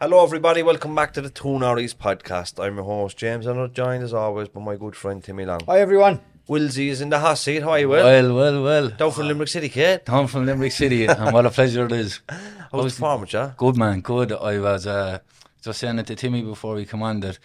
Hello, everybody. Welcome back to the Two Norries podcast. I'm your host, James, and I'm not joined as always by my good friend Timmy Long. Hi everyone. Wilsey is in the hot seat. How are you, Will? Well, well, well. Down from Limerick City, kid. Tom from Limerick City, and what a pleasure it is. How's the form, yeah? Good man, good. I was uh, just saying it to Timmy before we come on that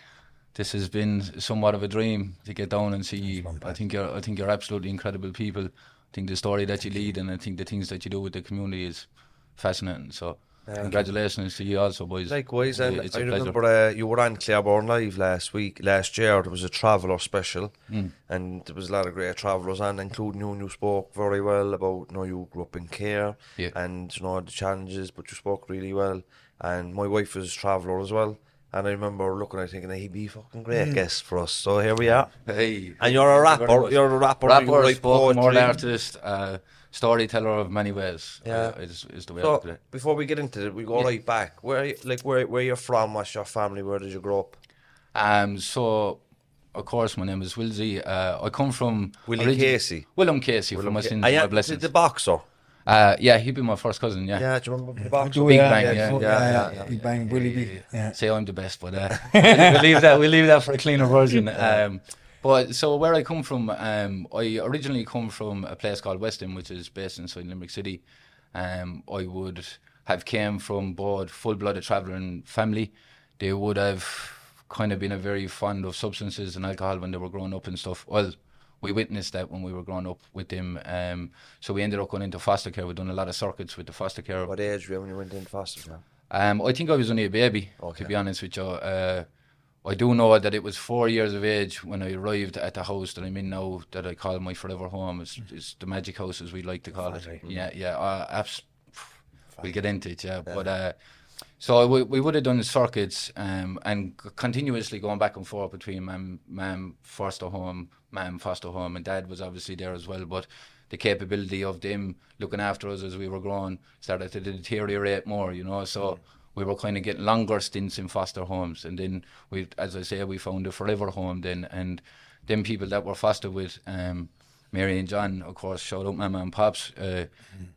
this has been somewhat of a dream to get down and see you. I think you're, I think you're absolutely incredible people. I think the story that you lead, and I think the things that you do with the community is fascinating. So, congratulations to you also, boys. Likewise, and it's I remember uh, you were on Claire Byrne Live last week, last year. There was a traveller special, Hmm. and there was a lot of great travellers on, including you. And you spoke very well about, you know, you grew up in care Yeah. and you know the challenges, but you spoke really well. And my wife is a traveller as well, and I remember looking at thinking he'd be a fucking great Hmm. guest for us. So here we are. Hey, And you're a you rapper. You're a rapper. you Rapper, write word poetry. artist, uh, storyteller of many ways. Yeah. uh, is, is the way I look it. before we get into it, we go Yeah. right back. Where, you- like, where, where you're from? What's your family? Where did you grow up? Um, so, of course, my name is Wilsey. Uh, I come from Willie origi- Casey. Willem Casey from my sins I my am blessings. the boxer. Uh, yeah, he'd be my first cousin. Yeah. Yeah, do you remember the boxer? Do Big yeah, Bang, yeah, yeah, fuck, yeah, yeah, yeah, yeah. Big Bang, Willie B. Yeah. Say I'm the best, but uh, we'll leave that. We'll leave that for a cleaner version. Um, but so where I come from, um, I originally come from a place called Weston, which is based inside Limerick City. Um, I would have came from both full-blooded travelling family. They would have kind of been a very fond of substances and alcohol when they were growing up and stuff. Well, we witnessed that when we were growing up with them. Um, so we ended up going into foster care. We've done a lot of circuits with the foster care. What age were you when you went in foster care? Um, I think I was only a baby, Okay. to be honest with you. Uh, I do know that it was four years of age when I arrived at the house that I'm in now, that I call my forever home. It's, it's the magic house, as we like to call it. Yeah, yeah. Uh, abs- we'll get into it, yeah. But uh, so we, we would have done circuits um, and continuously going back and forth between mum, mum foster home, mum foster home, and dad was obviously there as well. But the capability of them looking after us as we were growing started to deteriorate more, you know. So we were kind of getting longer stints in foster homes, and then we, as I say, we found a forever home then, and them people that were fostered with. Um, Mary and John, of course, shout out Mama and Pops. Uh,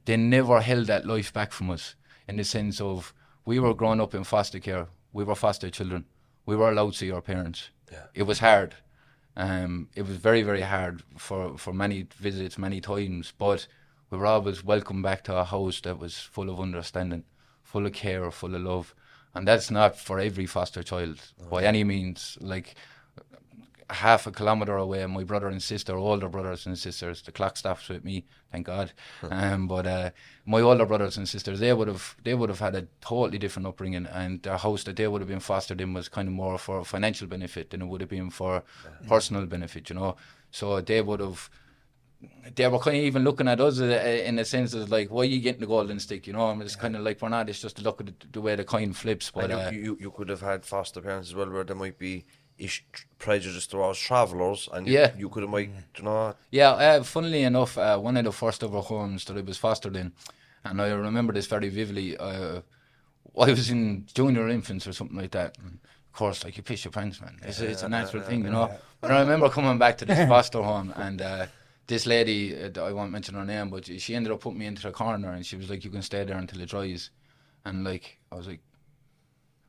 They never held that life back from us in the sense of we were growing up in foster care. We were foster children. We were allowed to see our parents. It was hard. Um, it was very, very hard for, for many visits, many times, but we were always welcome back to a house that was full of understanding, full of care, full of love. And that's not for every foster child by any means. Like, half a kilometre away, my brother and sister, older brothers and sisters, the clock stops with me, thank God. Um, but uh, my older brothers and sisters, they would have they would have had a totally different upbringing, and their house that they would have been fostered in was kind of more for financial benefit than it would have been for personal benefit, you know. So they would have. They were kind of even looking at us uh, in a sense of like, why are you getting the golden stick? You know, and it's kind of like we're not. It's just to look at the, the way the coin flips. But uh, you, you, you could have had foster parents as well, where there might be ish prejudice towards travellers, and Yeah. you could have might, you know, Yeah, uh, funnily enough, uh, one of the first ever homes that I was fostered in, and I remember this very vividly. Uh, I was in junior infants or something like that. And of course, like you piss your pants, man. It's, it's a natural thing, you know. But I remember coming back to this foster home, and uh, this lady, uh, I won't mention her name, but she ended up putting me into the corner, and she was like, "You can stay there until it dries," and like I was like,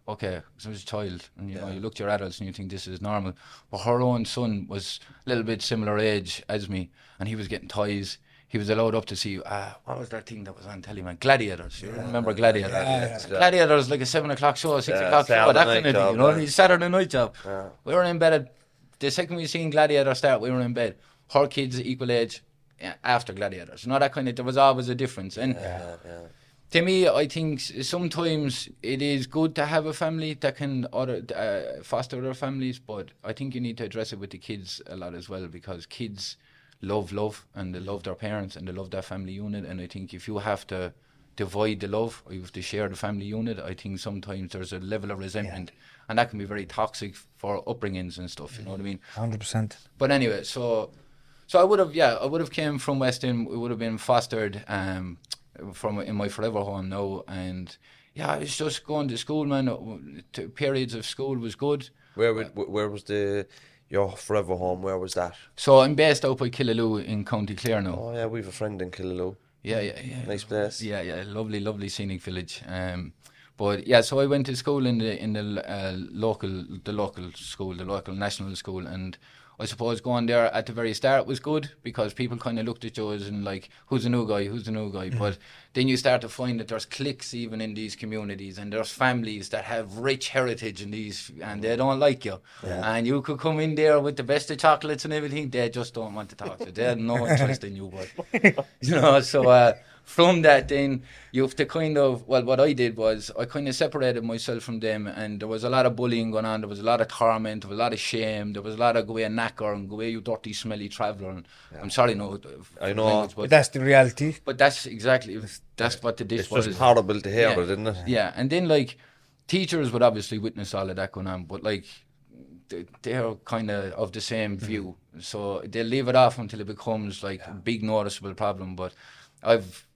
okay, so I was a child, and you know, you look to your adults and you think this is normal. But her own son was a little bit similar age as me, and he was getting toys. he was allowed up to see uh, what was that thing that was on telly, man? Gladiators. You remember Gladiators? Gladiators like a seven o'clock show, six Yeah, o'clock show, that kind of thing. You know, yeah. It's Saturday night job. We were in bed. At, the second we seen Gladiator start, we were in bed. Her kids equal age after Gladiators. You know that kind of. There was always a difference, and to me, I think sometimes it is good to have a family that can other, uh, foster other families, but I think you need to address it with the kids a lot as well because kids love love and they love their parents and they love their family unit. And I think if you have to divide the love or you have to share the family unit, I think sometimes there's a level of resentment, and that can be very toxic for upbringings and stuff. You know what I mean? Hundred percent. But anyway, so so I would have yeah I would have came from West It would have been fostered um from in my forever home now, and yeah, I was just going to school, man. To periods of school was good. Where would, where was the your forever home? Where was that? So I'm based out by Killaloe in County Clare now. Oh yeah, we've a friend in Killaloe. Yeah, yeah, yeah. Nice place. Yeah, yeah, lovely, lovely scenic village. Um, but yeah, so I went to school in the in the uh, local the local school, the local national school, and I suppose going there at the very start was good because people kind of looked at you as in like, who's the new guy, who's the new guy. But then you start to find that there's cliques even in these communities, and there's families that have rich heritage in these, and they don't like you. And you could come in there with the best of chocolates and everything, they just don't want to talk to you. They have no interest in you, but you know. So uh, from that, then you have to kind of well, what I did was I kind of separated myself from them, and there was a lot of bullying going on. There was a lot of torment. There was a lot of shame. There was a lot of go away knacker and go away you dirty smelly traveller. And I'm sorry, no, I know. language, But but, that's the reality. but that's exactly that's what the dish It's was. just horrible to hear Yeah. it, isn't it? Yeah, and then like teachers would obviously witness all of that going on, but like they- they're kind of of the same mm-hmm. view, so they'll leave it off until it becomes like a big noticeable problem. But I've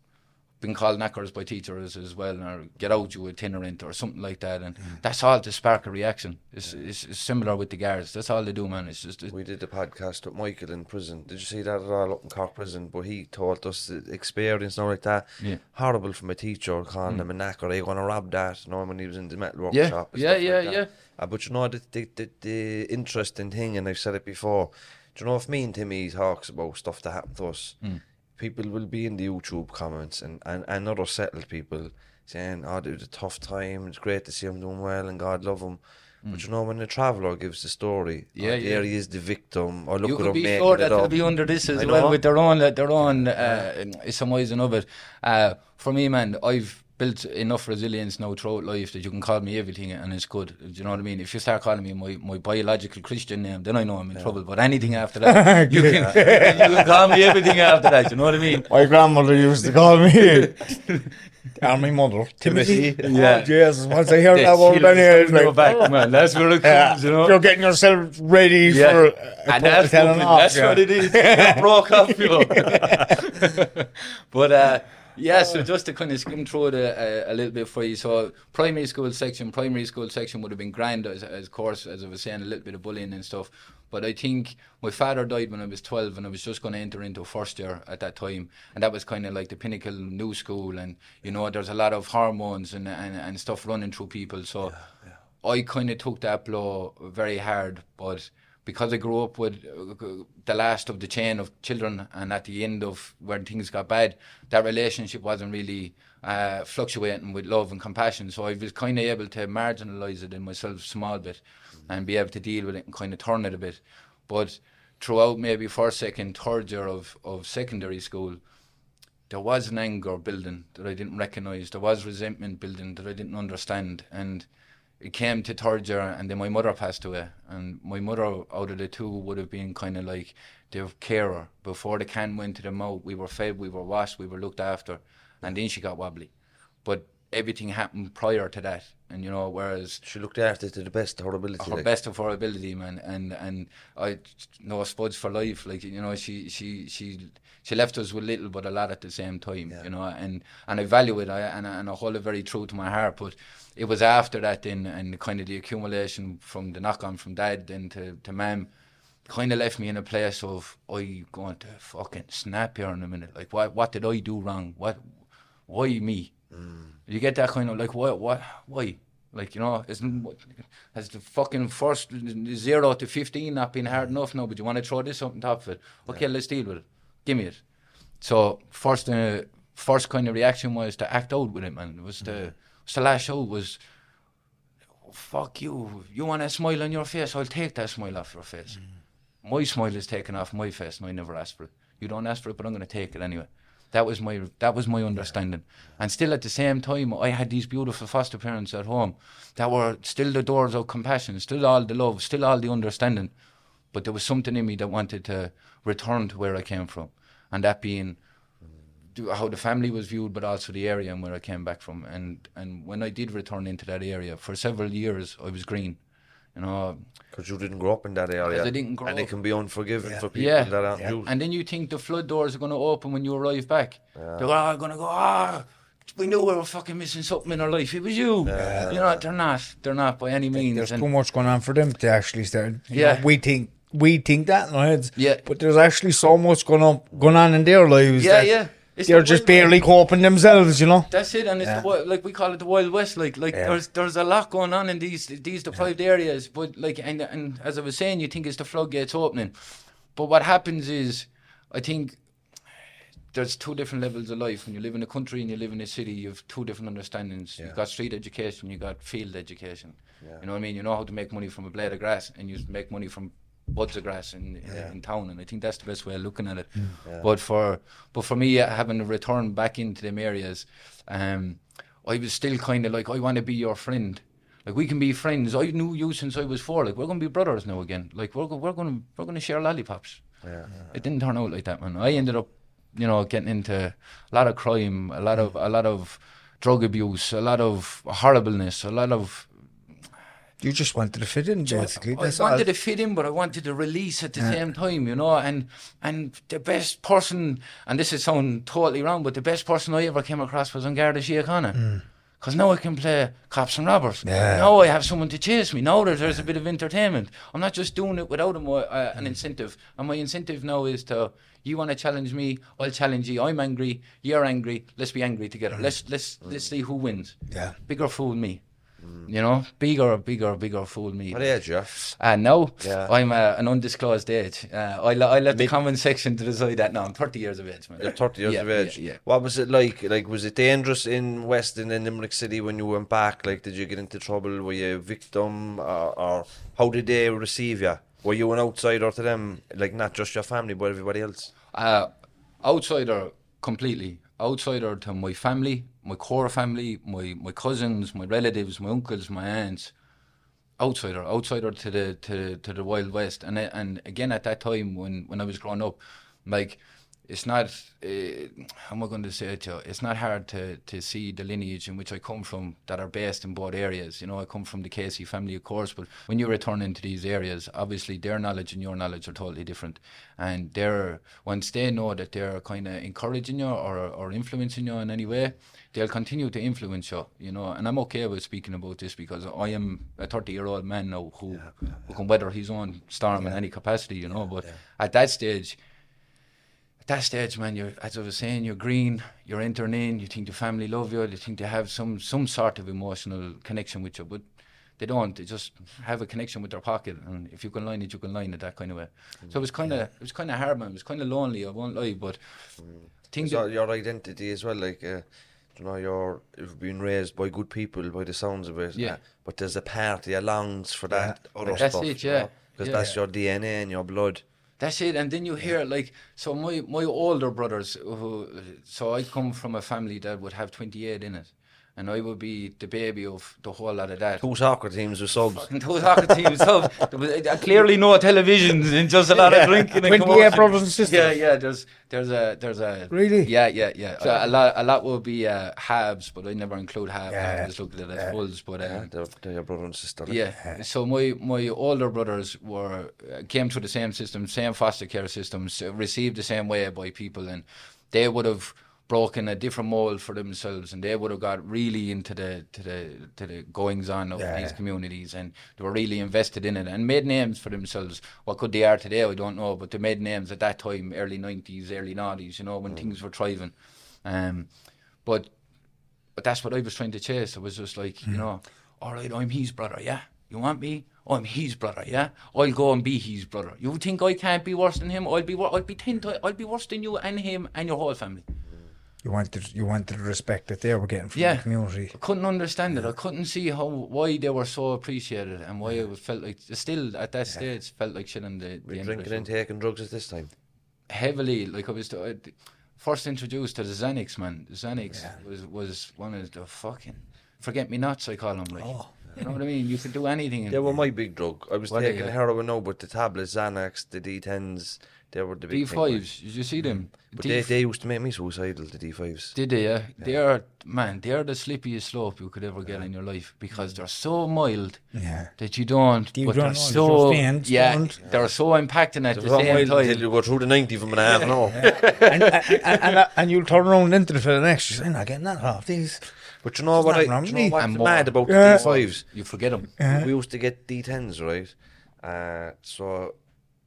been called knackers by teachers as well, or get out you itinerant or something like that, and that's all to spark a reaction. It's, it's, it's similar with the guards. That's all they do, man. It's just We did a podcast with Michael in prison. Did you see that at all up in Cork prison? But he told us the experience and all like that. Yeah. Horrible from a teacher calling him a knacker. Are you going to rob that? You know, when he was in the metal Yeah, workshop. yeah, yeah, like that. yeah. Uh, but you know, the, the, the, the interesting thing, and I've said it before, do you know if me and Timmy talks about stuff that happened to us, Hmm. People will be in the YouTube comments and, and, and other settled people saying, oh, it was a tough time, it's great to see him doing well and God love him. But you know, when the traveller gives the story, Hmm. Yeah, oh, yeah. there he is the victim, or look you at could him be making sure that they'll be under this as I well know. with their own their own uh, surmising of it. Uh, for me, man, I've built enough resilience now throughout life that you can call me everything and it's good. Do you know what I mean? If you start calling me my, my biological Christian name, then I know I'm in trouble. But anything after that, you can you can call me everything after that. You know what I mean? My grandmother used to call me. and my mother, Timothy. Yeah. Oh, Jesus, once I hear that That's word, then it's go like, back, man. That's where it yeah. You know. you're getting yourself ready Yeah. for. and that's, what, off, that's yeah. what it is. Broke off you. but uh, yeah, so just to kind of skim through it a, a, a little bit for you. So primary school section, primary school section would have been grand, as, as course, as I was saying, a little bit of bullying and stuff. But I think my father died when I was 12 and I was just going to enter into first year at that time. And that was kind of like the pinnacle new school. And, you know, there's a lot of hormones and, and, and stuff running through people. So I kind of took that blow very hard. But because I grew up with uh, the last of the chain of children and at the end of when things got bad, that relationship wasn't really uh, fluctuating with love and compassion. So I was kind of able to marginalise it in myself a small bit and be able to deal with it and kind of turn it a bit. But throughout maybe first, second, third year of, of secondary school, there was an anger building that I didn't recognise. There was resentment building that I didn't understand. And it came to third and then my mother passed away. And my mother, out of the two, would have been kind of like the carer. Before the can went to the mouth, we were fed, we were washed, we were looked after. And then she got wobbly. But everything happened prior to that. And, you know, whereas She looked after it to the best of her ability. her like. best of her ability, man. And and I know Spuds for life. Like you know, she she she she left us with little, but a lot at the same time. You know, and and I value it. I and I, and I hold it very true to my heart. But it was after that, then, and kind of the accumulation from the knock on from dad then to to mum. Kind of left me in a place of I going to fucking snap here in a minute. Like what what did I do wrong? What why me? Mm. You get that kind of like what what why? Like you know, isn't has the fucking first zero to fifteen not been hard enough now? But you want to throw this up on top of it? Okay, let's deal with it. Give me it. so first, uh, first kind of reaction was to act out with it, man. It was to, was to lash out. Was "Oh, fuck you. You want a smile on your face? I'll take that smile off your face. My smile is taken off my face, and I never asked for it. You don't ask for it, but I'm going to take it anyway. That was my that was my understanding, and still at the same time, I had these beautiful foster parents at home that were still the doors of compassion, still all the love, still all the understanding, but there was something in me that wanted to return to where I came from, and that being how the family was viewed, but also the area and where I came back from. And and when I did return into that area for several years, I was green. You know, Because you didn't grow up in that area. I didn't grow and it can be unforgiving for people Yeah. that aren't used. and then you think the flood doors are going to open when you arrive back. They're all going to go, ah, we knew we were fucking missing something in our life. It was you. You know, they're not. They're not by any means. There's And- too much going on for them to actually start. you Yeah. know, we think we think that in our heads. Yeah. But there's actually so much going on going on in their lives. Yeah, that yeah. It's They're the just barely coping themselves, you know. That's it, and it's Yeah. the, like we call it the Wild West. Like, like Yeah. there's there's a lot going on in these these deprived areas. But like, and and as I was saying, you think it's the floodgates opening, but what happens is, I think there's two different levels of life. When you live in a country and you live in a city, you have two different understandings. You've got street education, you've got field education. You know what I mean? You know how to make money from a blade of grass, and you make money from buds of grass in, in, in town. And I think that's the best way of looking at it. But for but for me, uh, having returned back into them areas, um, I was still kind of like, I want to be your friend. Like we can be friends. I knew you since I was four. Like we're gonna be brothers now again. Like we're we're gonna we're gonna share lollipops. Yeah. It didn't turn out like that, man. I ended up, you know, getting into a lot of crime, a lot of a lot of drug abuse, a lot of horribleness, a lot of. You just wanted to fit in, basically. I That's wanted all. to fit in, but I wanted to release at the same time, you know. And and the best person, and this is sound totally wrong, but the best person I ever came across was on Garda Síochána. Because now I can play cops and robbers. Yeah. Now I have someone to chase me. Now there's, there's a bit of entertainment. I'm not just doing it without a, uh, an incentive. And my incentive now is to, you want to challenge me, I'll challenge you. I'm angry, you're angry. Let's be angry together. Let's let's let's see who wins. Yeah. Bigger fool than me. You know, bigger, bigger, bigger fool me. What age, yeah? And now Yeah. I'm uh, an undisclosed age. Uh, I, le- I let the comment section to decide that. now I'm 30 years of age, man. You're 30 years Yeah, of age. Yeah, yeah. What was it like? Like, was it dangerous in Weston and Limerick City when you went back? Like, did you get into trouble? Were you a victim? Or, or how did they receive you? Were you an outsider to them? Like, not just your family, but everybody else? Uh, outsider completely. Outsider to my family, my core family, my, my cousins, my relatives, my uncles, my aunts. Outsider, outsider to the to to the wild west, and I- and again at that time when when I was growing up, like it's not uh, how am I going to say it to you? It's not hard to to see the lineage in which I come from that are based in both areas. You know, I come from the Casey family, of course, but when you return into these areas, obviously their knowledge and your knowledge are totally different, and they're once they know that they're kind of encouraging you or or influencing you in any way, they'll continue to influence you. You know, and I'm okay with speaking about this because I am a 30 year old man now who who can weather his own storm in any capacity. You know, but at that stage at that stage, man, you're as I was saying, you're green, you're entering in, you think the family love you, you think they have some some sort of emotional connection with you, but they don't. They just have a connection with their pocket, and if you can line it, you can line it that kind of way. So it was kind of it was kind of hard, man. It was kind of lonely. I won't lie, but things So that, your identity as well, like, uh, you know, you're you've been raised by good people by the sounds of it. Yeah. uh, but there's a part that longs for that other That's stuff. it, yeah. Because Yeah. that's your DNA and your blood. That's it, and then you hear like so. My my older brothers, who so I come from a family that would have twenty eight in it, and I would be the baby of the whole lot of that. Two soccer teams with subs. And those soccer teams, so there was uh, clearly no televisions and just a lot of drinking. and 28 commotion. brothers and sisters. Yeah, yeah. There's there's a there's a Really? yeah yeah yeah. So a lot a lot will be uh, halves, but I never include half. Yeah. I just look at it as fulls. But Yeah, um, they're, they're your brother and sister. like. yeah. So my my older brothers were uh, came through the same system, same foster care systems, uh, received the same way by people, and they would have broken a different mold for themselves, and they would have got really into the to the to the goings on of Yeah. these communities, and they were really invested in it and made names for themselves. What could they are today, I don't know, but they made names at that time, early nineties, early nineties, you know, when things were thriving. Um, but but that's what I was trying to chase. I was just like, you know, all right, I'm his brother, yeah. You want me? I'm his brother, yeah. I'll go and be his brother. You think I can't be worse than him? I'll be. wor- I'll be ten. I'll be worse than you and him and your whole family. You wanted you wanted the respect that they were getting from Yeah. the community. I couldn't understand it. I couldn't see how why they were so appreciated and why it felt like still at that stage felt like shit on the, the We're end drinking and taking drugs at this time. heavily like I was uh, first introduced to the Xanax man. The Xanax was was one of the fucking forget me nots I call them like. Oh. You know what I mean? You could do anything. They were my big drug. I was Were they, taking yeah? heroin now, but the tablets, Xanax, the D10s, they were the D big thing, like. fives. Did you see them? But D- they, they used to make me suicidal, the D5s. Did they? Yeah. They are man. They are the slippiest slope you could ever get in your life because they're so mild Yeah. that you don't. You but don't they're so it's just the yeah. end, They're so impacting at It's the not same mild time. until you go through the 90 from an half an hour. and, and, and, and you'll turn around into for the next. You say, I'm not getting that off these. But you know what? I, nothing wrong you know me. what's And more. mad about Yeah. the D5s? You forget them. Yeah. We used to get D10s, right? Uh, so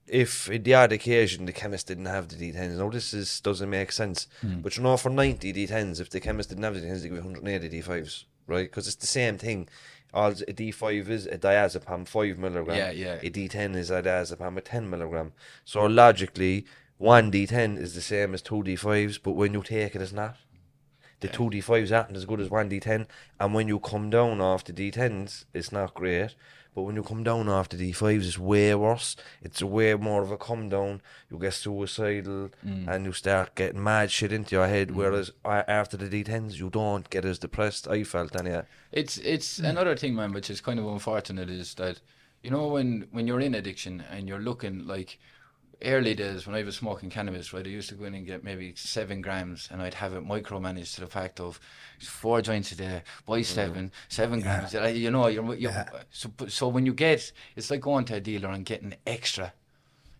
if in the odd occasion the chemist didn't have the D10s, now this is doesn't make sense. Hmm. But you know, for 90 D10s, if the chemist didn't have the D10s, they give you 180 D5s, right? Because it's the same thing. All a D5 is a diazepam 5 milligram. Yeah, yeah. A D10 is a diazepam with 10 milligram. So logically, one D10 is the same as two D5s, but when you take it, it's not. The two D5s aren't as good as one D10, and when you come down off the D10s, it's not great. But when you come down after the D5s, it's way worse. It's a way more of a come down. You get suicidal, and you start getting mad shit into your head. Whereas after the D10s, you don't get as depressed. I felt anyway. It's it's Hmm. another thing, man, which is kind of unfortunate is that you know when when you're in addiction and you're looking like early days when I was smoking cannabis, right? I used to go in and get maybe seven grams, and I'd have it micromanaged to the fact of four joints a day, buy seven, seven grams. uh, You know, you're, you're so so when you get, it's like going to a dealer and getting extra.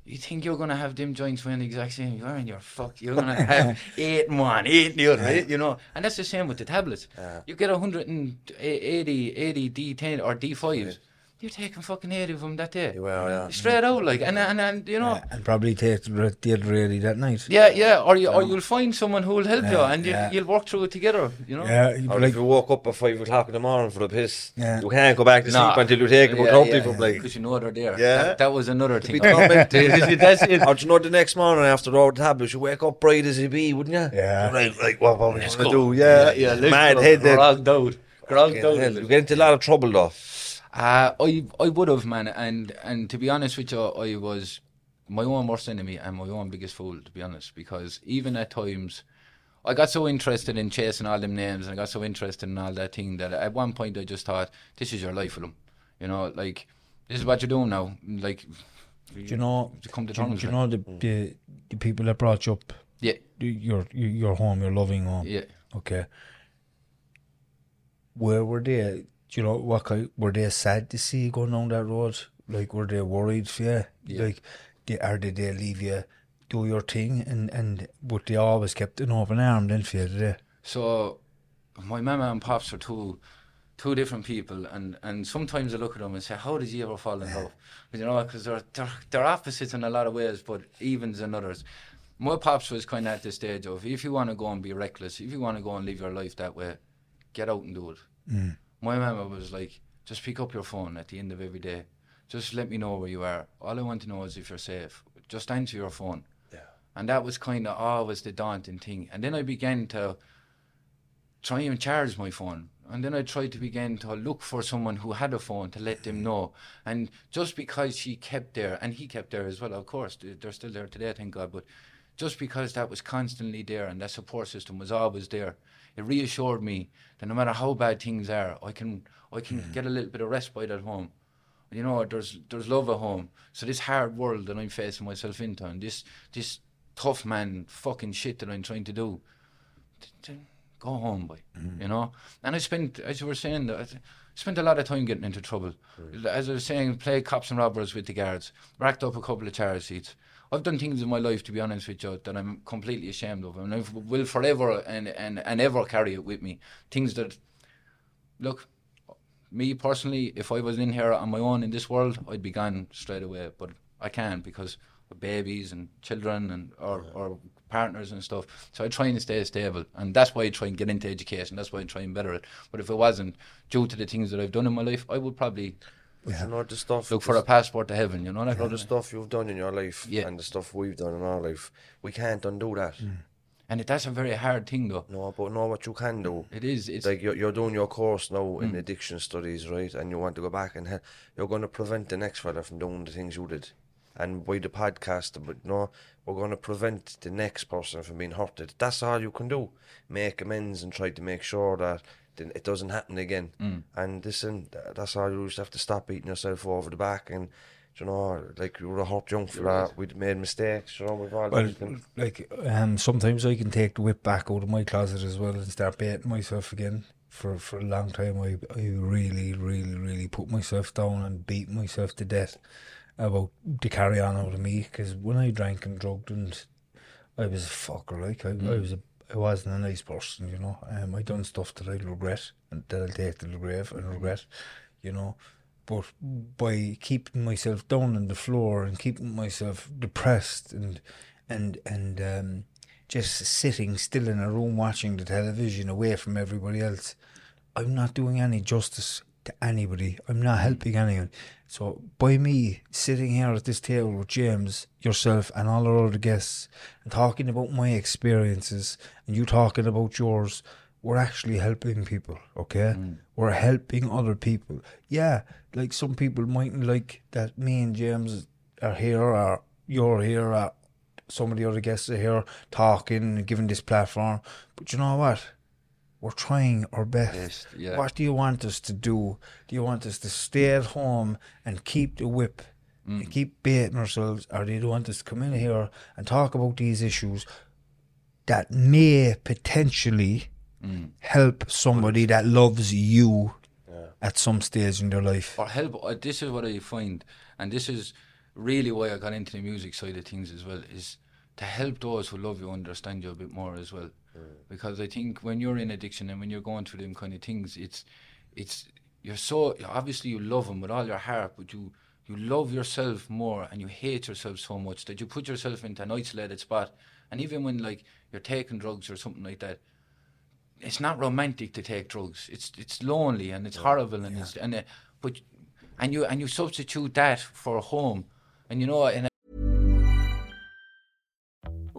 You think you're gonna have them joints when the exact same? You're in your fuck. You're gonna have eight in one, eight the other, right? You know, and that's the same with the tablets. You get 180, 80 D10 or D5s. You're taking fucking 80 of them that day. Well, yeah. Straight out, like, and and, and you know, And probably take the the other really that night. yeah, yeah, or you or you'll find someone who will help you, and you, yeah. you'll work through it together. You know. Yeah, Or like, if you woke up at five o'clock in the morning for a piss, Yeah. you can't go back to sleep until you take about yeah, 30 yeah, from like. because you know they're there. Yeah. that, that was another thing. be. That's it. Or do you know the next morning after all the tablets, you wake up bright as a bee, wouldn't you? Yeah. Right, like, what, what are we going to do? Yeah, yeah, let's Mad go. head then. Grogged out, grogged out. You get into a lot of trouble though. Uh, I I would have man, and and to be honest with you, I was my own worst enemy and my own biggest fool. To be honest, because even at times, I got so interested in chasing all them names, and I got so interested in all that thing that at one point I just thought, this is your life with them. You know, like this is what you're doing now. Like, do you know, to come to do, you- terms do you know the, the the people that brought you up, yeah, your your your home, your loving home. yeah. Okay. Where were they? Do you know what kind? Were they sad to see you going down that road? Like, were they worried for you? Yeah. Like, they, or did they leave you do your thing? And and but they always kept an open arm then for you, did they? So my mama and pops are two two different people, and, and sometimes I look at them and say, "How did you ever fall in love?" But, you know, because they're, they're they're opposites in a lot of ways, but evens in others. My pops was kind of at the stage of if you want to go and be reckless, if you want to go and live your life that way, get out and do it. Mm. My mama was like, just pick up your phone at the end of every day. Just let me know where you are. All I want to know is if you're safe. Just answer your phone. Yeah. And that was kind of always the daunting thing. And then I began to try and charge my phone. And then I tried to begin to look for someone who had a phone to let them know. And just because she kept there, and he kept there as well, of course, they- they're still there today, thank God. But just because that was constantly there and that support system was always there, it reassured me that no matter how bad things are, I can I can mm-hmm. get a little bit of respite at home. You know, there's there's love at home. So this hard world that I'm facing myself into, and this this tough man fucking shit that I'm trying to do, go home, boy. Mm-hmm. You know. And I spent, as you were saying, I spent a lot of time getting into trouble. As I was saying, play cops and robbers with the guards, racked up a couple of charge seats. I've done things in my life, to be honest with you, that I'm completely ashamed of, and I will forever and, and, and ever carry it with me. Things that, look, me personally, if I was in here on my own in this world, I'd be gone straight away. But I can't because of babies and children and or, or partners and stuff. So I try and stay stable, and that's why I try and get into education. That's why I try and better it. But if it wasn't due to the things that I've done in my life, I would probably But you know the stuff. Look for a passport to heaven, you know that you know the stuff you've done in your life Yeah. and the stuff we've done in our life. We can't undo that. Mm. And it, that's a very hard thing, though. No, but know what you can do. It is. It's like you're, you're doing your course now in mm. addiction studies, right? And you want to go back and he- you're going to prevent the next fella from doing the things you did. And by the podcast, but no, we're going to prevent the next person from being hurted. That's all you can do. Make amends and try to make sure that it doesn't happen again. And listen, that's all you just have to stop beating yourself over the back. And you know, like you were a hurt young fella, we'd made mistakes. You know, we've all Well, like um, sometimes I can take the whip back out of my closet as well and start baiting myself again. For for a long time, I I really, really, really put myself down and beat myself to death about the carry on out of me. Because when I drank and drugged, and I was a fucker. Like I, I was a I wasn't a nice person, you know. Um, I done stuff that I regret and that I'll take to the grave and regret, you know. But by keeping myself down on the floor and keeping myself depressed and and and um, just sitting still in a room watching the television away from everybody else, I'm not doing any justice to anybody. I'm not helping anyone. So by me sitting here at this table with James, yourself, and all our other guests, and talking about my experiences, and you talking about yours, we're actually helping people. Okay, mm. we're helping other people. Yeah, like some people mightn't like that. Me and James are here, or you're here, or some of the other guests are here talking and giving this platform. But you know what? We're trying our best. Yes, yeah. What do you want us to do? Do you want us to stay at home and keep the whip, Mm. and keep baiting ourselves, or do you want us to come in here and talk about these issues that may potentially Mm. help somebody that loves you at some stage in their life? or help. Uh, this is what I find, and this is really why I got into the music side of things as well. Is to help those who love you understand you a bit more as well, because I think when you're in addiction and when you're going through them kind of things, it's it's you're so obviously you love them with all your heart, but you you love yourself more and you hate yourself so much that you put yourself into an isolated spot. And even when like you're taking drugs or something like that, it's not romantic to take drugs. It's it's lonely and it's horrible and it's and uh, but and you and you substitute that for a home, and you know in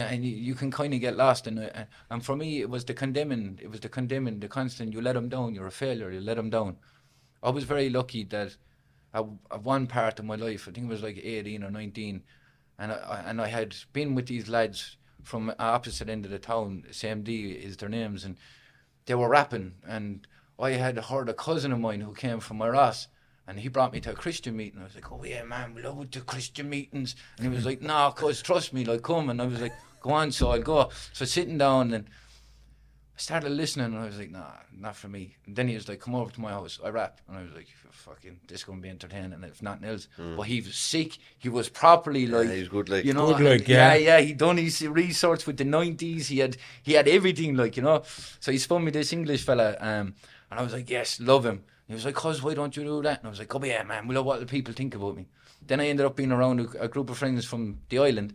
And you, you can kind of get lost in it. And- uh, And for me, it was the condemning. It was the condemning, the constant. You let them down. You're a failure. You let them down. I was very lucky that at, at one part of my life, I think it was like 18 or 19, and I, and I had been with these lads from opposite end of the town. Same D is their names, and they were rapping, and I had heard a cousin of mine who came from Ross, and he brought me to a Christian meeting. I was like, "Oh yeah, man, we love the Christian meetings," and he was like, "Nah, cause trust me, like come," and I was like, "Go on," so I'll go. So sitting down and. I started listening and I was like, nah, not for me. And then he was like, come over to my house. I rap. And I was like, fucking, this going to be entertaining if nothing else. But he was sick. He was properly like, he's good, like- you know, Good, like, yeah, yeah. yeah. He done his research with the 90s. He had, he had everything, like, you know. So he spun me this English fella. Um, and I was like, yes, love him. He was like, cuz, why don't you do that? And I was like, come here, man, We'll what the people think about me? Then I ended up being around a, a group of friends from the island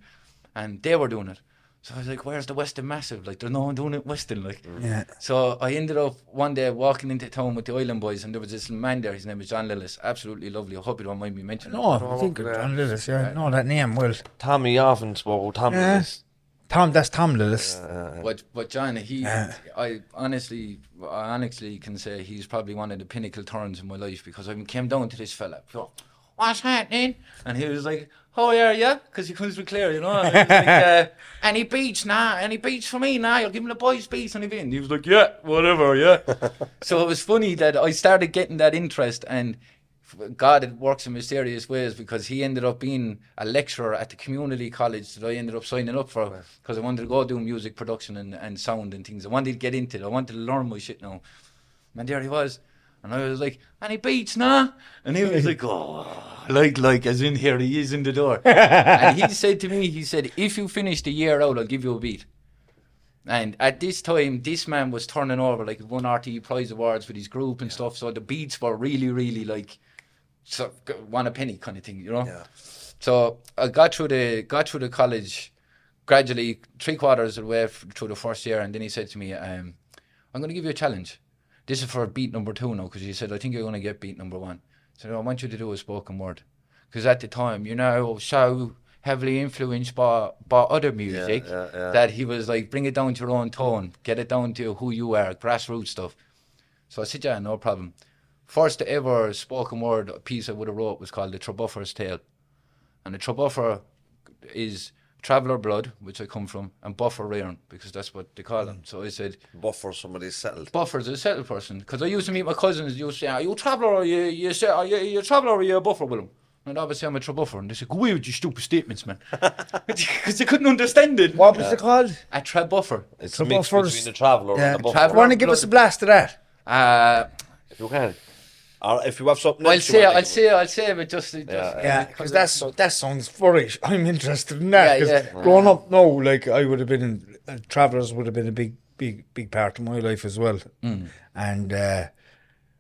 and they were doing it. So I was like, where's the Weston Massive? Like, there's no one doing it Western, like. Yeah. So I ended up one day walking into town with the Island Boys, and there was this man there. His name was John Lillis. Absolutely lovely. I hope you don't mind me mentioning. No. I think of John Lillis, yeah. No, that name, well. Tommy often spoke Tom Yeah. Lillis. Tom, that's Tom Lillis. But but John, he, I honestly, I honestly can say he's probably one of the pinnacle turns in my life because I came down to this fella. What's happening? And he was like, "How are you?" Because he comes with clear, you know. And was like, uh, any beats, nah. Any beats for me, nah. You'll give him the boys beats and everything. He was like, "Yeah, whatever, yeah." so it was funny that I started getting that interest and. God, it works in mysterious ways because he ended up being a lecturer at the community college that I ended up signing up for because I wanted to go do music production and, and sound and things. I wanted to get into it. I wanted to learn my shit now. And there he was. And I was like, any beats, nah? And he was like, oh, like, like, as in here, he is in the door. and he said to me, he said, if you finish the year out, I'll give you a beat. And at this time, this man was turning over like won RTE Prize Awards with his group and stuff. So the beats were really, really like so one a penny kind of thing, you know. Yeah. So I got through the got through the college gradually, three quarters of the way through the first year, and then he said to me, um, "I'm going to give you a challenge. This is for beat number two now, because he said I think you're going to get beat number one. So I want you to do a spoken word, because at the time, you know, so heavily influenced by by other music yeah, yeah. that he was like, bring it down to your own tone, get it down to who you are, grassroots stuff. So I said, yeah, no problem. First ever spoken word piece I would have wrote was called The Trebuffer's Tale. And the Trebuffer is Traveller Blood, which I come from, and Buffer Rearn, because that's what they call them. So I said, Buffer somebody's settled. Buffer's a settled person. Because I used to meet my cousins, you used to say, are you a traveller or you, you, say, are you, you a traveller or you a buffer with them? And obviously I'm a trebuffer. And they said, go away with your stupid statements, man. Because they couldn't understand it. What was it called? A trebuffer. It's So a mix buffers- between the traveller Yeah. and the buffer. Traveller- Want to give us a blast of that? Uh, If you can. Or if you have something I'll say, to I'll say, I'll say, but just, just Yeah, because that's so, that sounds very. I'm interested in that Yeah, because yeah. growing up, no, like I would have been in uh, travelers would have been a big, big, big part of my life as well, Mm. and uh,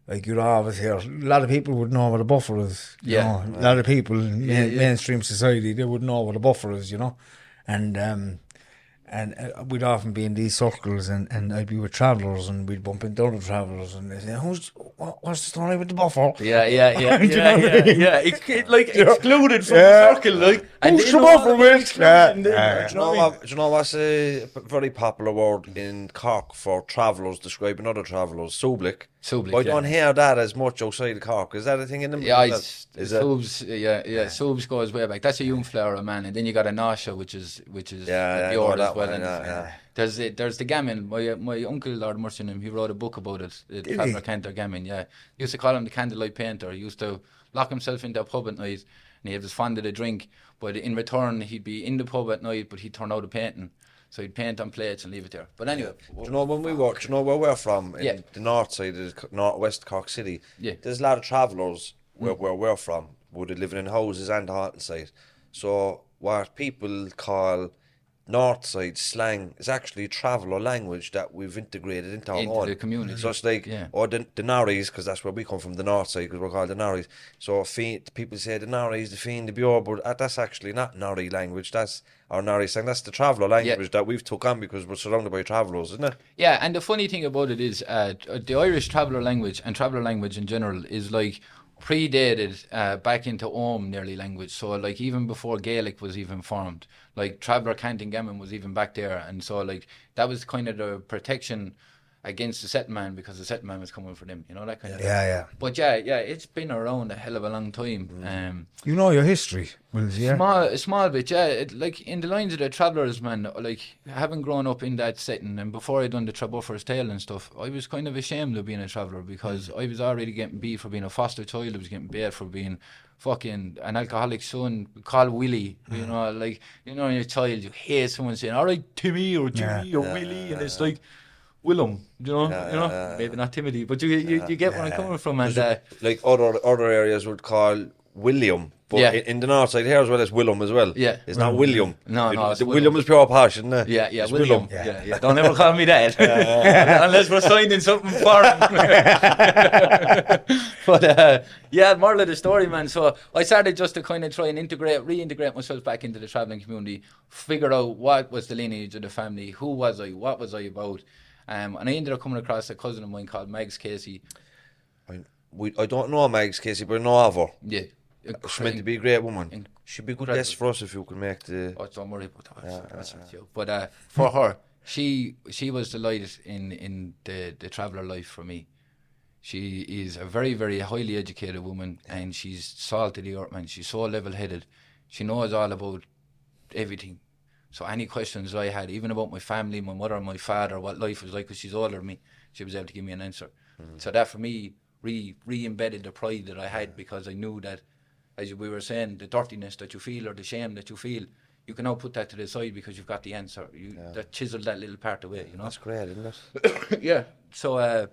like you'd always hear a lot of people would know what a buffer is. You Yeah. know? a lot of people in Yeah, yeah. mainstream society they would know what a buffer is, you know, and um, and uh, we'd often be in these circles, and, and I'd be with travellers, and we'd bump into other travellers, and they say, "Who's what, what's the story with the buffer?" Yeah, yeah, yeah, Do you yeah, know what I yeah, yeah. It, it, like excluded from Yeah. the circle, like. Who's the know all buffer, mate? Yeah, yeah. do Do you know what? Do you know what's a p- very popular word in Cork for travellers describing other travellers? Sublic. Sublic, I don't hear that as much outside of Cork. Is that a thing in the Yeah, is it's, it? Subs, yeah, yeah, Subs goes way back. That's a young flower, man. And then you got a Nasha, which is which is Yeah, yeah, I the know ord that as well. one, and yeah, yeah. There's the, there's the gammon. My my uncle Lord Murchinham, he wrote a book about it. Traveller he? Cantor Gammon. Yeah, he used to call him the candlelight painter. He used to lock himself into a pub at night, and he was fond of the drink. But in return, he'd be in the pub at night, but he'd turn out a painting. So he'd paint on plates and leave it there. But anyway, Do you know when we were? Do you know where we're from? In Yeah. the north side of the northwest Cork City. Yeah. Mm. There's a lot of travellers where, where we're from, would have living in houses and the side. So what people call north side slang is actually a traveller language that we've integrated into our Into own the community. So it's like, Yeah. or the, the Norries, because that's where we come from, the north side, because we're called the Norries. So fiend, people say the Norries, the fiend, the Bure, but uh, that's actually not Norrie language. That's our Norrie slang. That's the traveller language that we've took on because we're surrounded by travellers, isn't it? Yeah, and the funny thing about it is, uh, the Irish traveller language and traveller language in general is like predated uh, back into Ohm nearly language. So like even before Gaelic was even formed, like traveller Canting Gammon was even back there, and so like that was kind of the protection against the settlement because the settlement was coming for them, you know that kind of. Yeah, yeah. But yeah, yeah, it's been around a hell of a long time. Mm. Um, You know your history, Wills, yeah. Small, a small bit, yeah. It, like in the lines of the travellers, man. Like having grown up in that setting, and before I done the Trouble Trebuffer's Tale and stuff, I was kind of ashamed of being a traveller because mm. I was already getting beat for being a foster child. I was getting beat for being fucking an alcoholic son, call Willie. You mm. know, like you know, your child, you hear someone saying, "All right, Timmy" or Jimmy or Willie, and it's like. Willem, you know, you know, maybe not Timothy, but you you, you get where I'm coming from, and uh, like other other areas would call William, But Yeah. in, the north side here as well, it's Willem as well. Yeah. It's not William. No, You no, know, the William is pure posh, isn't it? Yeah, yeah, It's William. Willem. Yeah, yeah. Don't ever call me that. Unless we're signing something foreign. but uh, yeah, moral of the story, man. So I started just to kind of try and integrate, reintegrate myself back into the travelling community, figure out what was the lineage of the family, who was I, what was I about. Um, and I ended up coming across a cousin of mine called Megs Casey. I, we, I don't know Megs Casey, but I know of her. Yeah. She's meant to be a great woman. In- She'd be good guest for us if you could make the. Oh, don't worry about that. That's, that's not you. But uh, for her, she she was the light in in the the traveller life for me. She is a very very highly educated woman, and she's salt of the earth, man. She's so level headed. She knows all about everything. So any questions I had, even about my family, my mother, my father, what life was like, because she's older than me, she was able to give me an answer. So that for me re re embedded the pride that I had because I knew that, as we were saying, the dirtiness that you feel or the shame that you feel, you can now put that to the side because you've got the answer. You that chiseled that little part away, you know. That's great, isn't it? yeah. So uh,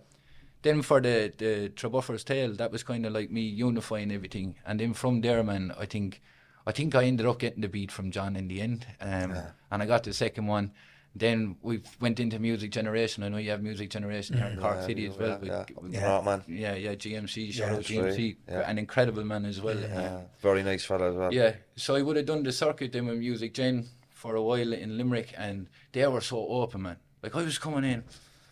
then for the the Trebuffer's Tale, that was kind of like me unifying everything, and then from there, man, I think I think I ended up getting the beat from John in the end, um, and I got the second one. Then we went into Music Generation. I know you have Music Generation here in Cork Yeah, City as well. yeah, with- yeah. Yeah, yeah, GMC, shout out GMC, yeah. an incredible man as well. Yeah, very nice fellow as well. Yeah, so I would have done the circuit then with Music Gen for a while in Limerick, and they were so open, man. Like I was coming in,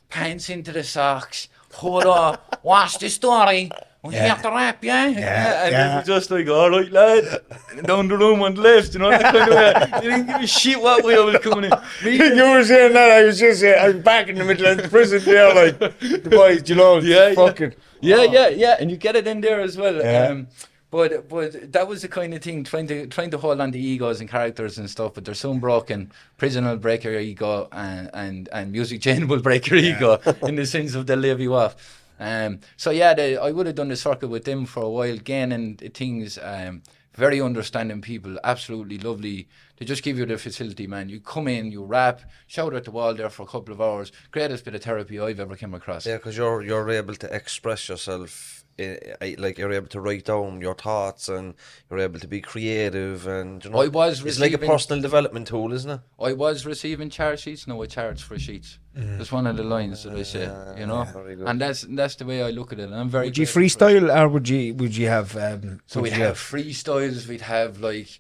pants into the socks, hold up, what's the story? We Yeah. have to rap, yeah? Yeah, and yeah. it was just like, all right, lad, down the room on the left, you know, that kind of way. They didn't give a shit what way I was coming in. Me, you were saying that, I was just saying, I was back in the middle of the prison there, like, the boys, you know, Yeah, yeah. fucking. Yeah, yeah, yeah, and you get it in there as well. Yeah. Um, but but that was the kind of thing trying to trying to hold on to egos and characters and stuff. But they're soon broken. Prison will break your ego, and and, and music chain will break your ego in the sense of they'll leave you off. Um, so yeah, they, I would have done the circuit with them for a while, gaining things. Um, very understanding people, absolutely lovely. They just give you the facility, man. You come in, you rap, shout at the wall there for a couple of hours. Greatest bit of therapy I've ever come across. Yeah, because you're you're able to express yourself. i- i- Like you're able to write down your thoughts, and you're able to be creative, and you know, I was it's like a personal development tool, isn't it? I was receiving charge sheets. No, I charge for sheets. That's one of the lines that I say. You know, very good. and that's that's the way I look at it. And I'm very. Would you grateful it. freestyle or would you would you have? Um, So we'd you have freestyles. We'd have like.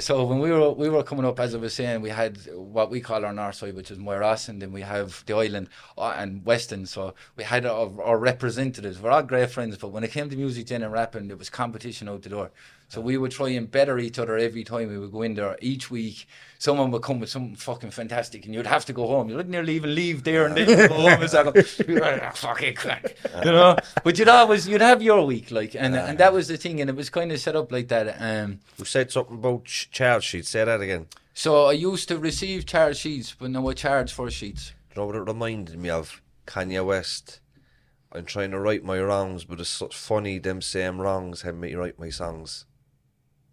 So when we were we were coming up, as I was saying, we had what we call our north side, which is Moyross, and then we have the island uh, and Weston. So we had our, our representatives. We're all great friends, but when it came to music, gen and rapping, there was competition out the door. So we would try and better each other every time we would go in there. Each week, someone would come with something fucking fantastic, and you'd have to go home. You wouldn't nearly even leave there and then go home and say, "Fucking crack," you know. But you'd always you'd have your week, like, and and that was the thing, and it was kind of set up like that. Um, You said something about ch- charge sheets. Say that again. so I used to receive charge sheets, but now I charge for sheets. You know what it reminded me of? Kanye West. I'm trying to right my wrongs, but it's so funny them same wrongs help me write my songs.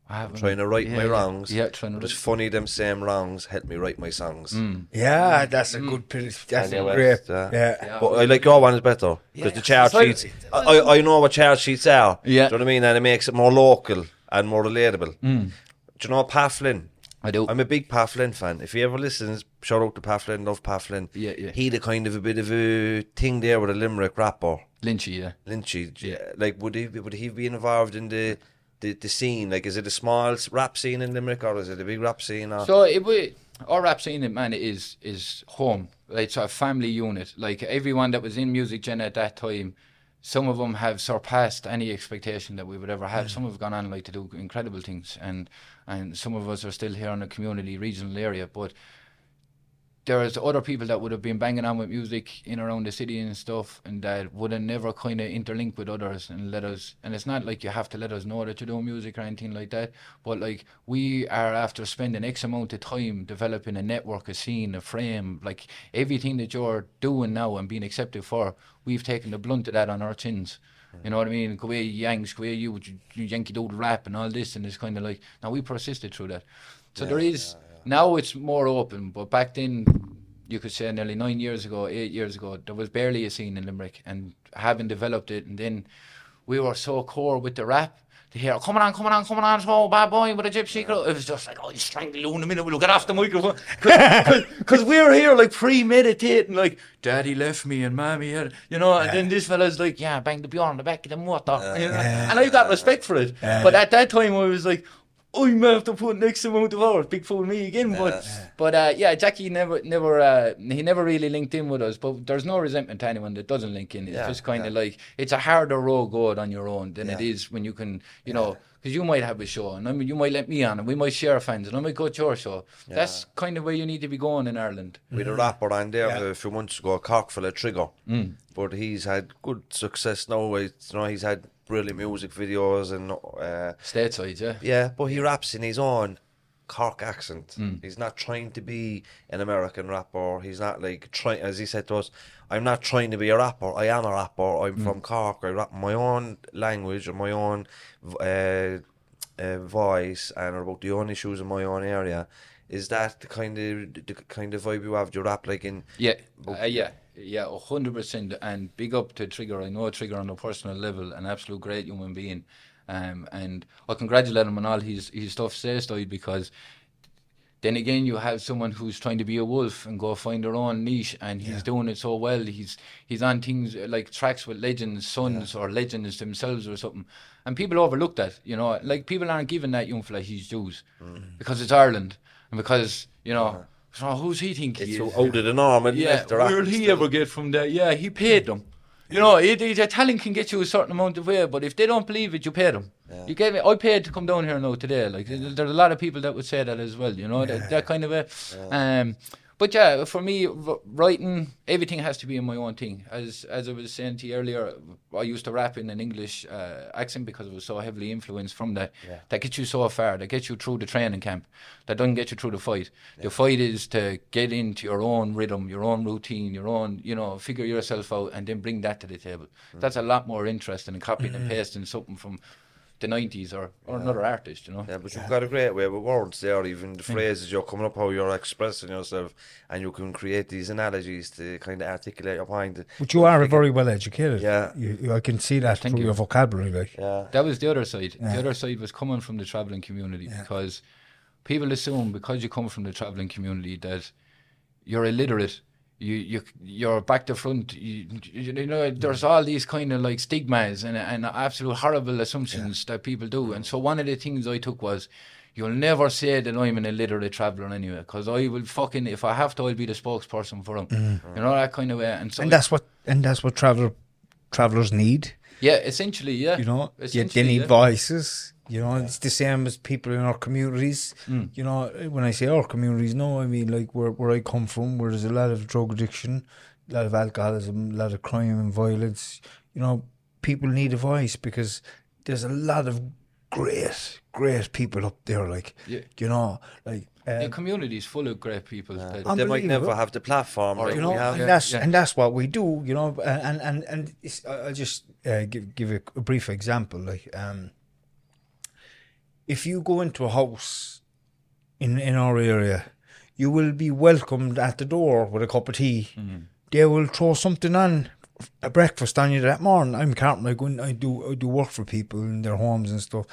I haven't- Trying to right yeah, my wrongs. Yeah, trying to But it's right- funny them same wrongs help me write my songs. Hmm. Yeah, hmm. that's a hmm. good. That's Kanye a West, great. yeah. Yeah. But I like your one is better because the charge It's like- sheets. I, I I know what charge sheets are. Yeah. Do you know what I mean? And it makes it more local and more relatable. Mm. Do you know Pat Flynn? I do. I'm a big Pat Flynn fan. If he ever listens, shout out to Pat Flynn. Love Pat Flynn. Yeah, yeah. He the kind of a bit of a thing there with a Limerick rapper. Lynchy, yeah. Lynchy, yeah. like would he would he be involved in the, the the scene? Like, is it a small rap scene in Limerick or is it a big rap scene? Or? So it we our rap scene, man, is is home. It's a family unit. Like everyone that was in Music Gen at that time, some of them have surpassed any expectation that we would ever have. Some have gone on like to do incredible things, and and some of us are still here in the community regional area, but. There's other people that would have been banging on with music in around the city and stuff, and that would have never kind of interlinked with others and let us. And it's not like you have to let us know that you're doing music or anything like that, but like we are after spending X amount of time developing a network, a scene, a frame, like everything that you're doing now and being accepted for, we've taken the blunt of that on our chins. You know what I mean? Go away, Yanks, go away, you, your Yankee Doodle rap and all this, and it's kind of like, now we persisted through that. So there is, now it's more open, but back then, you could say nearly nine years ago, eight years ago, there was barely a scene in Limerick, and having developed it, and then we were so core with the rap to hear, coming on, coming on, coming on, so bad boy with a gypsy girl. It was just like, oh, you strangle you in a minute, we'll get off the microphone. Because we were here like premeditating, like, daddy left me and mommy had, you know, and then this fella's like, yeah, bang the bjorn on the back of the motor. Uh, you know? And I got respect for it. But at that time, I was like, I'm gonna have to put next amount of hours. Big fool me again. But but uh, yeah, Jackie never never uh, he never really linked in with us. But there's no resentment to anyone that doesn't link in. It's Yeah, just kind of like it's a harder road going on your own than it Yeah. is when you can you know. Because you might have a show, and I mean, you might let me on, and we might share fans, and I might go to your show. That's kind of where you need to be going in Ireland. We had a rapper on there a few months ago, Cork fella Trigger. Mm. But he's had good success now. It's, you know, he's had brilliant music videos and uh, Stateside, yeah. yeah, but he raps in his own Cork accent. He's not trying to be an American rapper. He's not like trying, as he said to us, I'm not trying to be a rapper. I am a rapper. I'm from Cork. I rap my own language and my own uh, uh, voice and about the own issues in my own area. Is that the kind of the kind of vibe you have? Do you rap like in? Yeah, uh, yeah, yeah, a hundred percent. And big up to Trigger. I know Trigger on a personal level, an absolute great human being. Um, and I congratulate him on all his his stuff says though, because then again you have someone who's trying to be a wolf and go find their own niche, and he's doing it so well. He's he's on things uh, like tracks with legends, sons or legends themselves or something, and people overlook that. You know, like people aren't giving that young fella his dues because it's Ireland and because you know. So who's he think It's he so is? out of the norm. And Yeah, left where'll he still. ever get from that? Yeah, he paid them. You know, it, it, a talent can get you a certain amount of way, but if they don't believe it, you pay them. You get me? I paid to come down here now today. Like, there- there's a lot of people that would say that as well. You know, that, that kind of a. Um, but yeah, for me, writing everything has to be in my own thing. As as I was saying to you earlier, I used to rap in an English uh, accent because I was so heavily influenced from that. That gets you so far. That gets you through the training camp. That doesn't get you through the fight. The fight is to get into your own rhythm, your own routine, your own, you know, figure yourself out, and then bring that to the table. That's a lot more interesting than copying and pasting something from the nineties or, or another artist. You know. Yeah, but you've got a great way with words there, even the mm. phrases you're coming up, how you're expressing yourself, and you can create these analogies to kind of articulate your point. But you are very well educated. Yeah. You, you- I can see that Thank through you. your vocabulary. Like, Yeah. That was the other side. The other side was coming from the travelling community because people assume because you come from the travelling community that you're illiterate. You you you're back to front. You, you know there's all these kind of like stigmas and and absolute horrible assumptions that people do. And so one of the things I took was. You'll never say that I'm an illiterate traveller anyway, because I will fucking, if I have to, I'll be the spokesperson for them. Mm. You know, that kind of way. And so, and that's what and that's what traveler travelers need. yeah, essentially, yeah. You know, yeah, they need yeah. voices. You know, it's the same as people in our communities. Mm. You know, when I say our communities, no, I mean like where where I come from, where there's a lot of drug addiction, a lot of alcoholism, a lot of crime and violence. You know, people need a voice because there's a lot of great, great people up there. Like, Yeah. you know, like. The community is full of great people. that- They might never have the platform. Or, like you know, we and that's yeah. and that's what we do, you know. And and and it's, I- I'll just uh, give give a, a brief example. Like, um, if you go into a house in in our area, you will be welcomed at the door with a cup of tea. Mm-hmm. They will throw something on a breakfast on you that morning. I'm Carlton. I go I do I do work for people in their homes and stuff.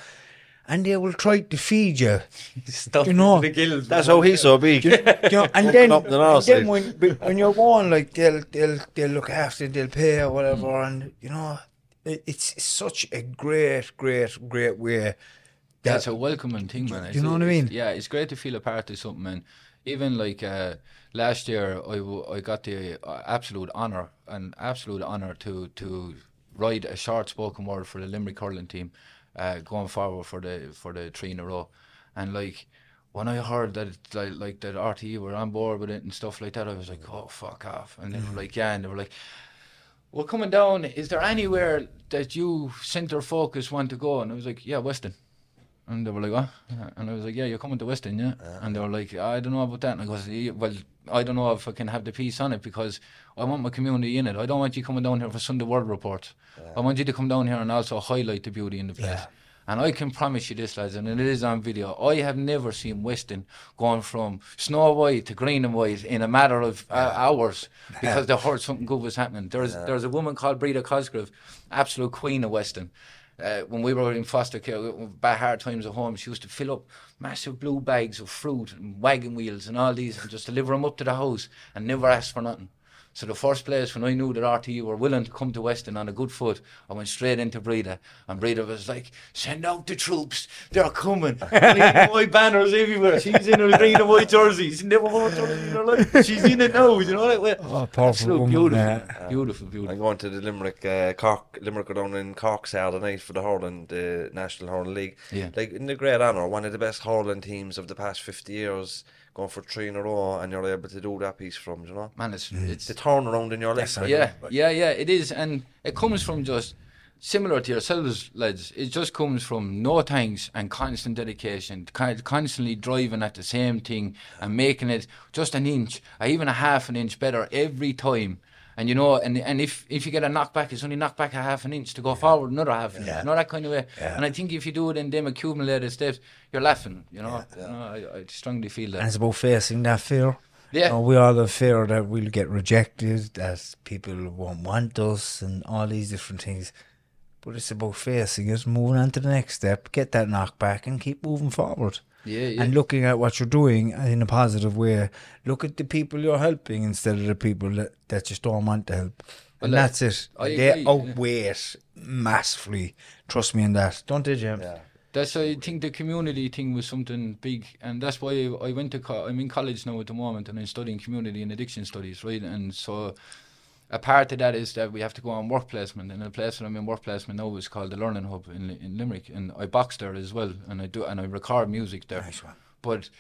And they will try to feed you. Stuff You know, to the gills. That's how he's so big. you know, and then, the and then when, when you're going, like they'll they'll they'll look after, they'll pay or whatever, mm. and you know, it, it's such a great, great, great way. Yeah, it's a welcoming thing, man. you know what I mean? Yeah, it's great to feel a part of something, man. Even like uh, last year, I, w- I got the uh, absolute honour, an absolute honour to to write a short spoken word for the Limerick hurling team, uh, going forward for the for the three in a row, and like. When I heard that like like that RTE were on board with it and stuff like that, I was like, "Oh fuck off!" And they were like, "Yeah," and they were like, "Well, coming down, is there anywhere that you centre focus want to go?" And I was like, "Yeah, Weston." And they were like, what? And I was like, yeah, you're coming to Weston, yeah? And they were like, I don't know about that. And I goes, "Yeah, well, I don't know if I can have the piece on it because I want my community in it. I don't want you coming down here for Sunday World Report. I want you to come down here and also highlight the beauty in the place. And I can promise you this, lads, and it is on video. I have never seen Weston going from snow white to green and white in a matter of uh, hours because they heard something good was happening. There's there's a woman called Breda Cosgrove, absolute queen of Weston. Uh, when we were in foster care, bad hard times at home, she used to fill up massive blue bags of fruit and wagon wheels and all these and just deliver them up to the house and never ask for nothing. So the first place when I knew that RTE were willing to come to Weston on a good foot, I went straight into Breda. And Breda was like, send out the troops, they're coming. And white banners everywhere. She's in her green and white jersey. She's never wore a jersey in her life. She's in it now, you know. Like, well, Oh, powerful woman, beautiful, yeah. beautiful, beautiful. I'm going to the Limerick, uh, Cork, Limerick are down in Cork Saturday night for the hurling, the National Hurling League. Yeah. Like, in the great honour, one of the best hurling teams of the past 50 years, going for three in a row, and you're able to do that piece from, you know? Man, it's, Mm. it's The turnaround in your life. like, yeah, yeah, yeah, it is, and it comes from just similar to yourselves, lads. It just comes from no thanks and constant dedication, con- constantly driving at the same thing and making it just an inch, or even a half an inch better every time. And you know, and and if if you get a knockback, it's only knocked back a half an inch to go forward another half an inch, you know that kind of way. Yeah. And I think if you do it in them accumulated steps, you're laughing. You know, You know, I, I strongly feel that. And it's about facing that fear. Yeah. You know, we all have fear that we'll get rejected, that people won't want us, and all these different things. But it's about facing it, moving on to the next step, get that knockback, and keep moving forward. Yeah, yeah. And looking at what you're doing in a positive way. Look at the people you're helping instead of the people that, that just don't want to help. And Well, uh, that's it. I they agree, yeah. outweigh it massively. Trust me in that. Don't they, James? That's I think the community thing was something big, and that's why I, I went to. Co- I'm in college now at the moment, and I'm studying community and addiction studies, right? And so, a part of that is that we have to go on work placement, and the place that I'm in work placement now is called the Learning Hub in in Limerick, and I box there as well, and I do and I record music there. Nice one. But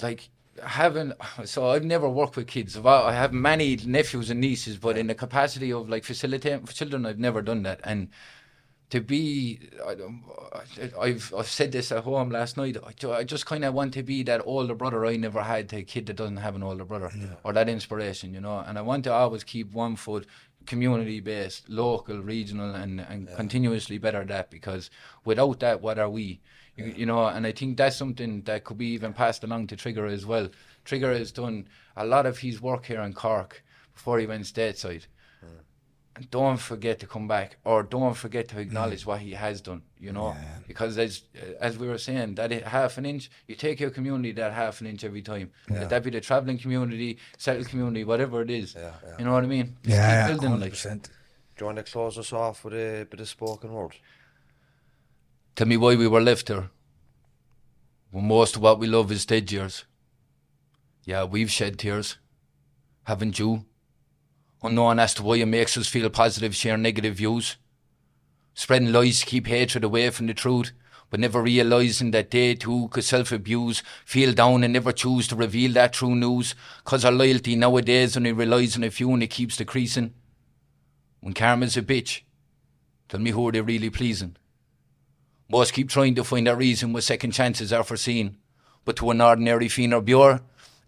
like having so I've never worked with kids. I have many nephews and nieces, but in the capacity of like facilitating for children, I've never done that. And to be, I, I've I've said this at home last night. I, I just kind of want to be that older brother I never had to a kid that doesn't have an older brother, or that inspiration, you know. And I want to always keep one foot community based, local, regional, and and continuously better that because without that, what are we? You, you know, and I think that's something that could be even passed along to Trigger as well. Trigger has done a lot of his work here in Cork before he went stateside. And don't forget to come back, or don't forget to acknowledge what he has done. You know, because as as we were saying, that half an inch, you take your community that half an inch every time. Let that be the travelling community, settled community, whatever it is. You know what I mean? Just Yeah, keep yeah, building, like. 100%. Do you want to close us off with a bit of spoken word? Tell me why we were left here. When most of what we love is dead years. Yeah, we've shed tears. Haven't you? Unknown as to why it makes us feel positive, share negative views. Spreading lies to keep hatred away from the truth, but never realising that they too could self abuse, feel down and never choose to reveal that true news, cause our loyalty nowadays only relies on a few and it keeps decreasing. When karma's a bitch, tell me who are they really pleasing? Most keep trying to find a reason why second chances are foreseen. But to an ordinary fiend or bure,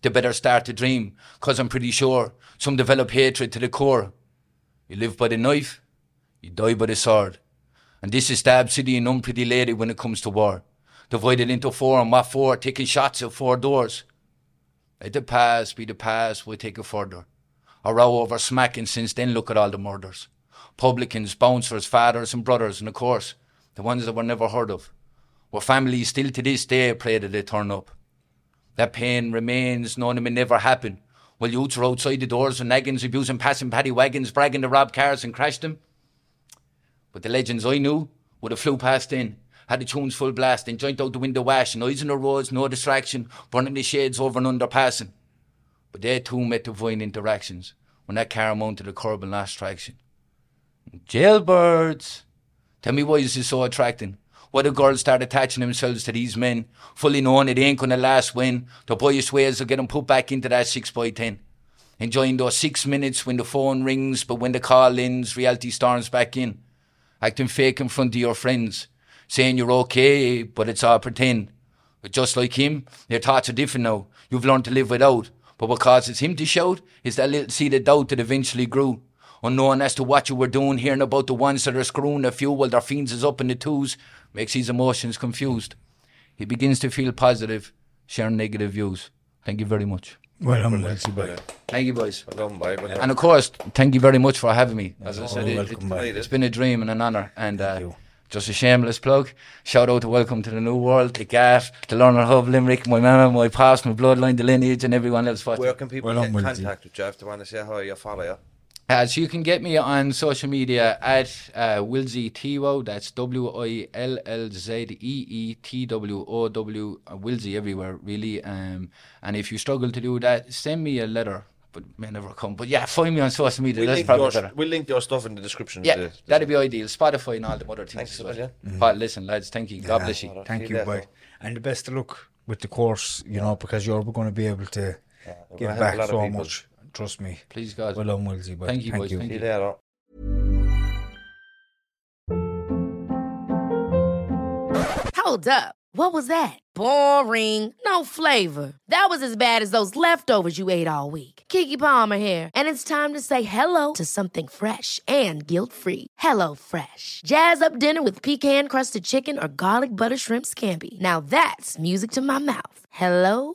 they better start to dream, cause I'm pretty sure some develop hatred to the core. You live by the knife, you die by the sword. And this is Stab City and unpretty lady when it comes to war. Divided into four and what for, taking shots at four doors. Let the past be the past, we'll take it further. A row over smacking since then look at all the murders. Publicans, bouncers, fathers and brothers, and of course, the ones that were never heard of. Where families still to this day pray that they turn up. That pain remains, knowing it may never happen. While youths are outside the doors and naggins, abusing passing paddy wagons, bragging to rob cars and crash them. But the legends I knew would have flew past in, had the tunes full blast, and joint out the window washing, eyes in the roads, no distraction, burning the shades over and underpassing. But they too met divine interactions when that car mounted the curb and lost traction. Jailbirds! Tell me why is this so attracting? Why the girls start attaching themselves to these men, fully knowing it ain't gonna last when the boyish ways get them put back into that 6 by 10 Enjoying those six minutes when the phone rings, but when the call ends, reality storms back in. Acting fake in front of your friends, saying you're okay, but it's all pretend. But just like him, your thoughts are different now. You've learned to live without. But what causes him to shout is that little seed of doubt that eventually grew. Unknown as to what you were doing, hearing about the ones that are screwing the few while their fiends is up in the twos, makes his emotions confused. He begins to feel positive, sharing negative views. Thank you very much. Well done, Wellesley boy. Thank you, boys. Well done, bye. Well done. And of course, thank you very much for having me. As I said, it, welcome, it, bye. it's been a dream and an honour. And uh, just a shameless plug. Shout out to Welcome to the New World, the GAF, the Learner Hub, Limerick, my mama, my past, my bloodline, the lineage, and everyone else. What Where can people Well get in done, Willzee. contact with you if they want to say hi or follow you? Uh, so you can get me on social media at uh, Willzee Tiwo. That's W I L L Z E E T W O W. uh, Willzee everywhere, really. Um, and if you struggle to do that, send me a letter. But may never come. But yeah, find me on social media. We'll That's link, your, better. we'll link your stuff in the description. Yeah, of the- that'd be ideal. Spotify and all the other things. Thanks as a well. lot, yeah. But listen, lads, thank you. God bless you. Alright, Thank you, later. boy. And the best of luck with the course, you know, because you're going to be able to we're give gonna help a back lot of so people. much. Trust me. Please, God. Well done, Willzee. Thank you, boys. Thank See you. you later. Hold up. What was that? Boring. No flavor. That was as bad as those leftovers you ate all week. Keke Palmer here, and it's time to say hello to something fresh and guilt-free. Hello Fresh. Jazz up dinner with pecan-crusted chicken or garlic butter shrimp scampi. Now that's music to my mouth. Hello